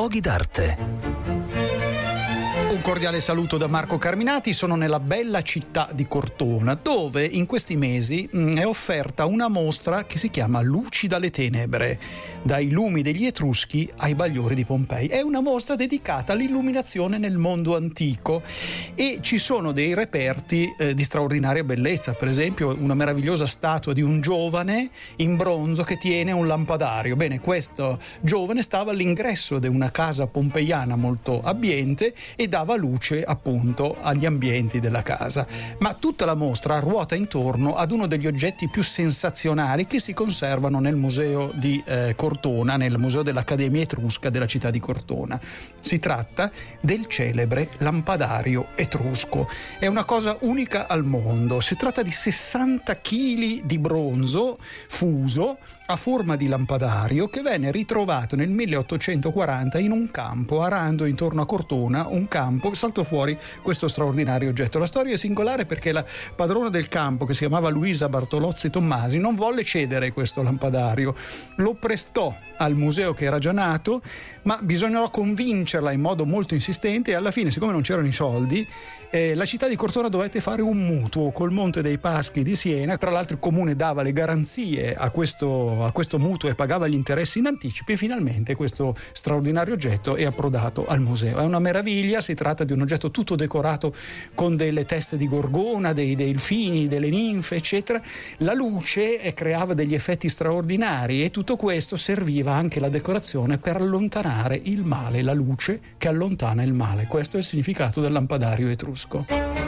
luoghi d'arte. Un cordiale saluto da Marco Carminati, sono nella bella città di Cortona, dove in questi mesi mh, è offerta una mostra che si chiama Luci dalle tenebre, dai lumi degli Etruschi ai bagliori di Pompei. È una mostra dedicata all'illuminazione nel mondo antico e ci sono dei reperti eh, di straordinaria bellezza, per esempio una meravigliosa statua di un giovane in bronzo che tiene un lampadario. Bene, questo giovane stava all'ingresso di una casa pompeiana molto abbiente e dava luce appunto agli ambienti della casa. Ma tutta la mostra ruota intorno ad uno degli oggetti più sensazionali che si conservano nel museo di eh, Cortona, nel museo dell'Accademia Etrusca della città di Cortona. Si tratta del celebre lampadario etrusco. È una cosa unica al mondo. Si tratta di 60 kg di bronzo fuso a forma di lampadario che venne ritrovato nel 1840 in un campo arando intorno a Cortona, un campo, saltò fuori questo straordinario oggetto. La storia è singolare perché la padrona del campo, che si chiamava Luisa Bartolozzi Tommasi, non volle cedere questo lampadario, lo prestò al museo che era già nato, ma bisognò convincerla in modo molto insistente e alla fine, siccome non c'erano i soldi, eh, la città di Cortona dovette fare un mutuo col Monte dei Paschi di Siena. Tra l'altro il comune dava le garanzie a questo, a questo mutuo e pagava gli interessi in anticipo e finalmente questo straordinario oggetto è approdato al museo. È una meraviglia, si tratta di un oggetto tutto decorato con delle teste di gorgona, dei delfini, delle ninfe, eccetera. La luce eh, creava degli effetti straordinari e tutto questo serviva anche la decorazione per allontanare il male, la luce che allontana il male. Questo è il significato del lampadario etrusco.